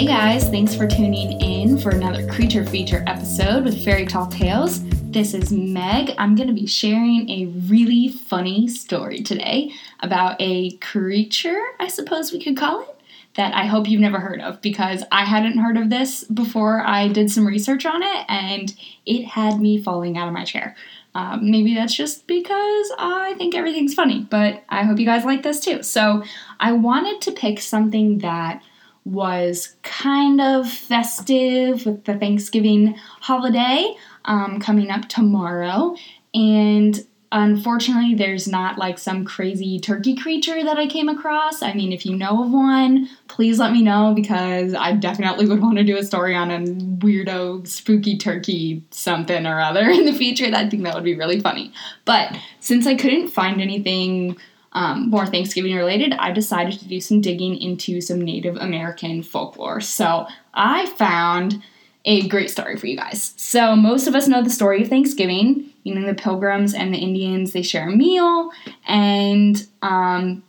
Hey guys, thanks for tuning in for another Creature Feature episode with Fairy Tall Tales. This is Meg. I'm going to be sharing a really funny story today about a creature, I suppose we could call it, that I hope you've never heard of because I hadn't heard of this before I did some research on it and it had me falling out of my chair. Um, maybe that's just because I think everything's funny, but I hope you guys like this too. So, I wanted to pick something that was kind of festive with the Thanksgiving holiday um, coming up tomorrow. And unfortunately, there's not like some crazy turkey creature that I came across. I mean, if you know of one, please let me know because I definitely would want to do a story on a weirdo, spooky turkey something or other in the future. I think that would be really funny. But since I couldn't find anything um, more Thanksgiving related, I decided to do some digging into some Native American folklore. So I found a great story for you guys. So most of us know the story of Thanksgiving. You know, the Pilgrims and the Indians they share a meal, and um,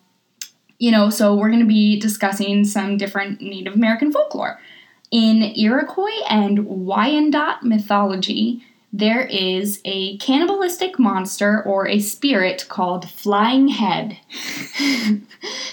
you know, so we're going to be discussing some different Native American folklore. In Iroquois and Wyandot mythology, there is a cannibalistic monster or a spirit called Flying Head.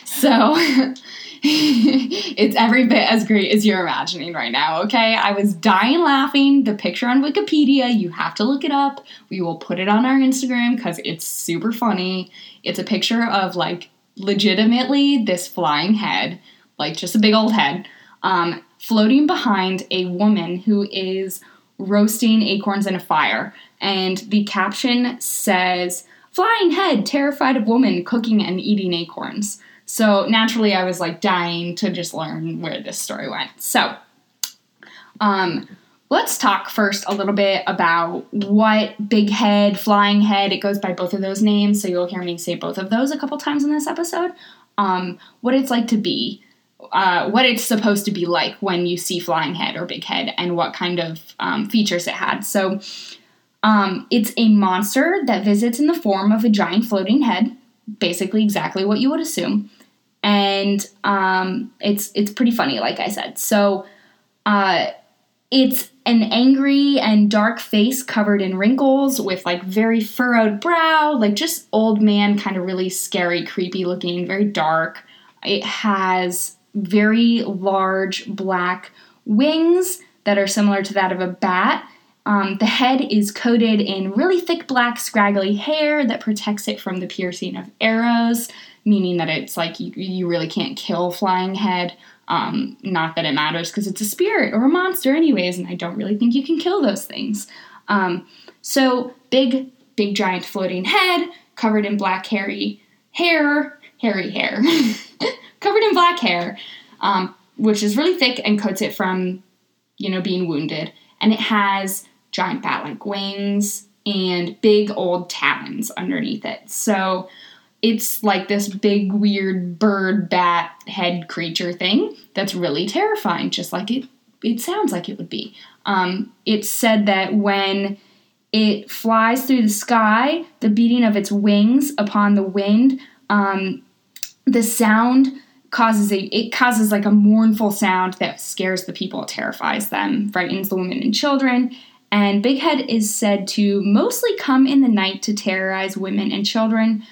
so it's every bit as great as you're imagining right now, okay? I was dying laughing. The picture on Wikipedia, you have to look it up. We will put it on our Instagram because it's super funny. It's a picture of like legitimately this flying head, like just a big old head, um, floating behind a woman who is roasting acorns in a fire. And the caption says, Flying head, terrified of woman cooking and eating acorns. So naturally, I was like dying to just learn where this story went. So, um, let's talk first a little bit about what big head, flying head, it goes by both of those names. So you'll hear me say both of those a couple times in this episode. Um, what it's like to be uh, what it's supposed to be like when you see flying head or big head and what kind of um, features it had. So um, it's a monster that visits in the form of a giant floating head, basically exactly what you would assume. And um, it's it's pretty funny, like I said. So uh, it's an angry and dark face covered in wrinkles with like very furrowed brow, like just old man, kind of really scary, creepy looking, very dark. It has very large black wings that are similar to that of a bat. Um, the head is coated in really thick black scraggly hair that protects it from the piercing of arrows, meaning that it's like you, you really can't kill flying head. Um, not that it matters because it's a spirit or a monster, anyways, and I don't really think you can kill those things. Um, so, big, big, giant floating head covered in black, hairy hair, hairy hair. black hair, um, which is really thick and coats it from, you know, being wounded. And it has giant bat like wings and big old talons underneath it. So it's like this big, weird bird bat head creature thing that's really terrifying, just like it, it sounds like it would be. Um, it's said that when it flies through the sky, the beating of its wings upon the wind, um, the sound causes a it causes like a mournful sound that scares the people, terrifies them, frightens the women and children. And Big Head is said to mostly come in the night to terrorize women and children,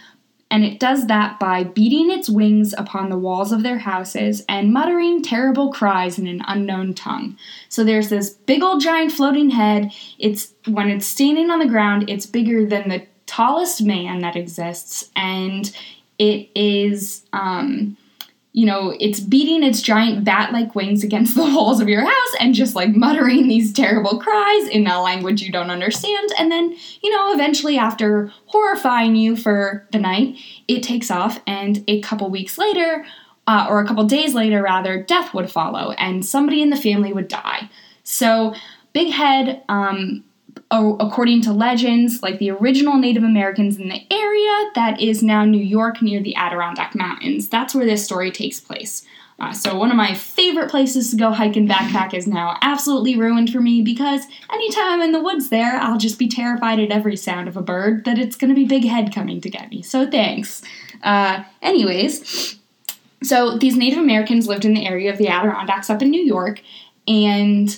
and it does that by beating its wings upon the walls of their houses and muttering terrible cries in an unknown tongue. So there's this big old giant floating head. It's when it's standing on the ground, it's bigger than the tallest man that exists, and it is um, you know, it's beating its giant bat like wings against the walls of your house and just like muttering these terrible cries in a language you don't understand. And then, you know, eventually, after horrifying you for the night, it takes off, and a couple weeks later, uh, or a couple days later, rather, death would follow, and somebody in the family would die. So, Big Head um, according to legends, like the original Native Americans in the area that is now New York near the Adirondack Mountains. That's where this story takes place. Uh, so, one of my favorite places to go hike and backpack is now absolutely ruined for me because anytime I'm in the woods there, I'll just be terrified at every sound of a bird that it's going to be Big Head coming to get me. So, thanks. Uh, anyways, So these Native Americans lived in the area of the Adirondacks up in New York, and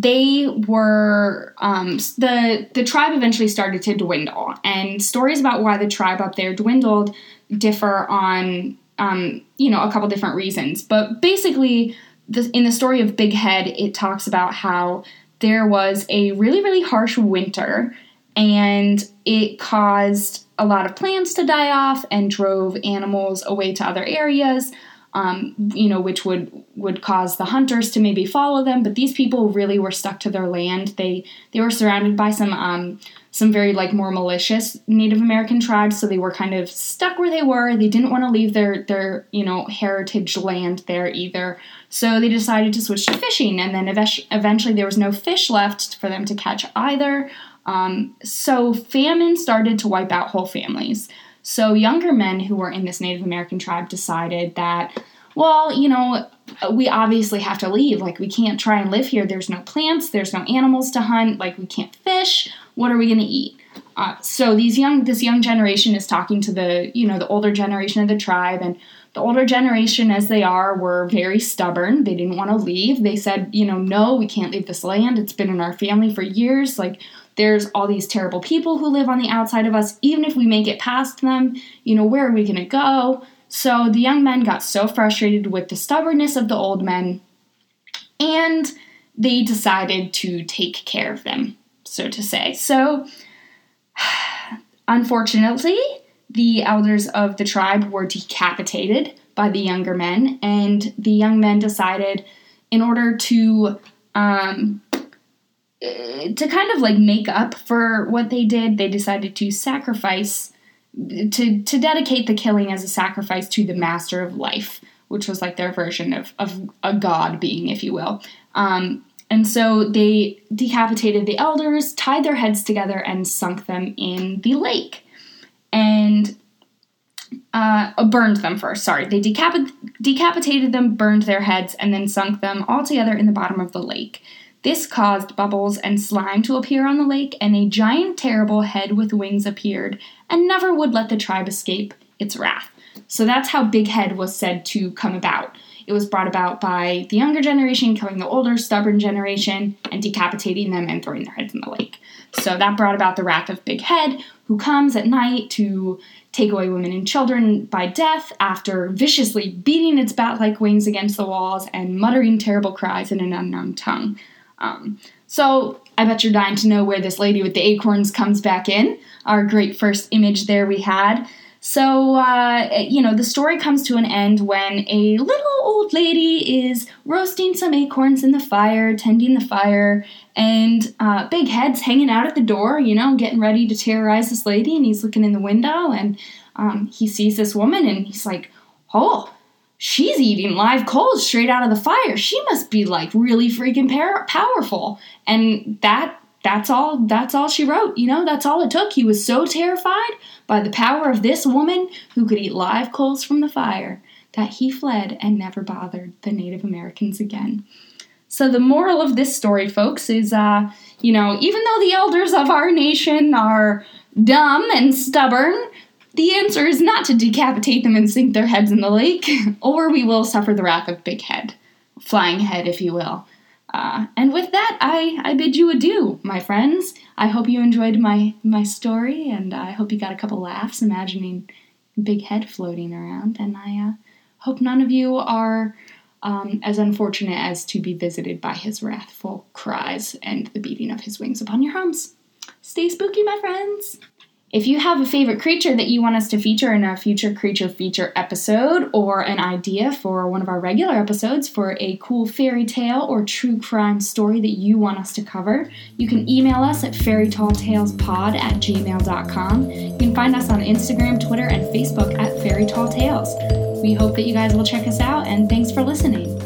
they were um, the the tribe eventually started to dwindle, and stories about why the tribe up there dwindled differ on um, you know a couple different reasons. But basically, the, in the story of Big Head, it talks about how there was a really really harsh winter, and it caused a lot of plants to die off and drove animals away to other areas um, you know, which would would cause the hunters to maybe follow them. But these people really were stuck to their land. They they were surrounded by some um, some very like more malicious Native American tribes, so they were kind of stuck where they were. They didn't want to leave their their you know heritage land there either. So they decided to switch to fishing, and then eventually there was no fish left for them to catch either. Um, so famine started to wipe out whole families. So younger men who were in this Native American tribe decided that, well, you know, we obviously have to leave. Like we can't try and live here. There's no plants, there's no animals to hunt, like we can't fish. What are we going to eat? Uh, so these young this young generation is talking to the, you know, the older generation of the tribe and the older generation as they are were very stubborn they didn't want to leave they said you know no we can't leave this land it's been in our family for years like there's all these terrible people who live on the outside of us. Even if we make it past them, you know, where are we going to go? So the young men got so frustrated with the stubbornness of the old men, and they decided to take care of them, so to say. So, unfortunately, the elders of the tribe were decapitated by the younger men, and the young men decided, in order to um, to kind of like make up for what they did, they decided to sacrifice to to dedicate the killing as a sacrifice to the master of life, which was like their version of of a god being, if you will. Um, and so they decapitated the elders, tied their heads together, and sunk them in the lake. And uh, burned them first. Sorry, they decapit- decapitated them, burned their heads, and then sunk them all together in the bottom of the lake. This caused bubbles and slime to appear on the lake, and a giant, terrible head with wings appeared and never would let the tribe escape its wrath. So that's how Big Head was said to come about. It was brought about by the younger generation killing the older, stubborn generation and decapitating them and throwing their heads in the lake. So that brought about the wrath of Big Head, who comes at night to take away women and children by death after viciously beating its bat like wings against the walls and muttering terrible cries in an unknown tongue. Um, so I bet you're dying to know where this lady with the acorns comes back in. Our great first image there we had. So, uh, you know, the story comes to an end when a little old lady is roasting some acorns in the fire, tending the fire, and uh, Big Head's hanging out at the door, you know, getting ready to terrorize this lady, and he's looking in the window, and um, he sees this woman, and he's like, oh, she's eating live coals straight out of the fire. She must be like really freaking par- powerful. And that that's all that's all she wrote. You know, that's all it took. He was so terrified by the power of this woman who could eat live coals from the fire that he fled and never bothered the Native Americans again. So the moral of this story, folks, is uh, you know, even though the elders of our nation are dumb and stubborn, the answer is not to decapitate them and sink their heads in the lake, or we will suffer the wrath of Big Head, Flying Head, if you will. Uh, and with that, I, I bid you adieu, my friends. I hope you enjoyed my, my story, and I hope you got a couple laughs imagining Big Head floating around. And I uh, hope none of you are um, as unfortunate as to be visited by his wrathful cries and the beating of his wings upon your homes. Stay spooky, my friends! If you have a favorite creature that you want us to feature in a future creature feature episode, or an idea for one of our regular episodes for a cool fairy tale or true crime story that you want us to cover, you can email us at fairytalltalespod at gmail.com. You can find us on Instagram, Twitter, and Facebook at Fairy Tall Tales. We hope that you guys will check us out, and thanks for listening.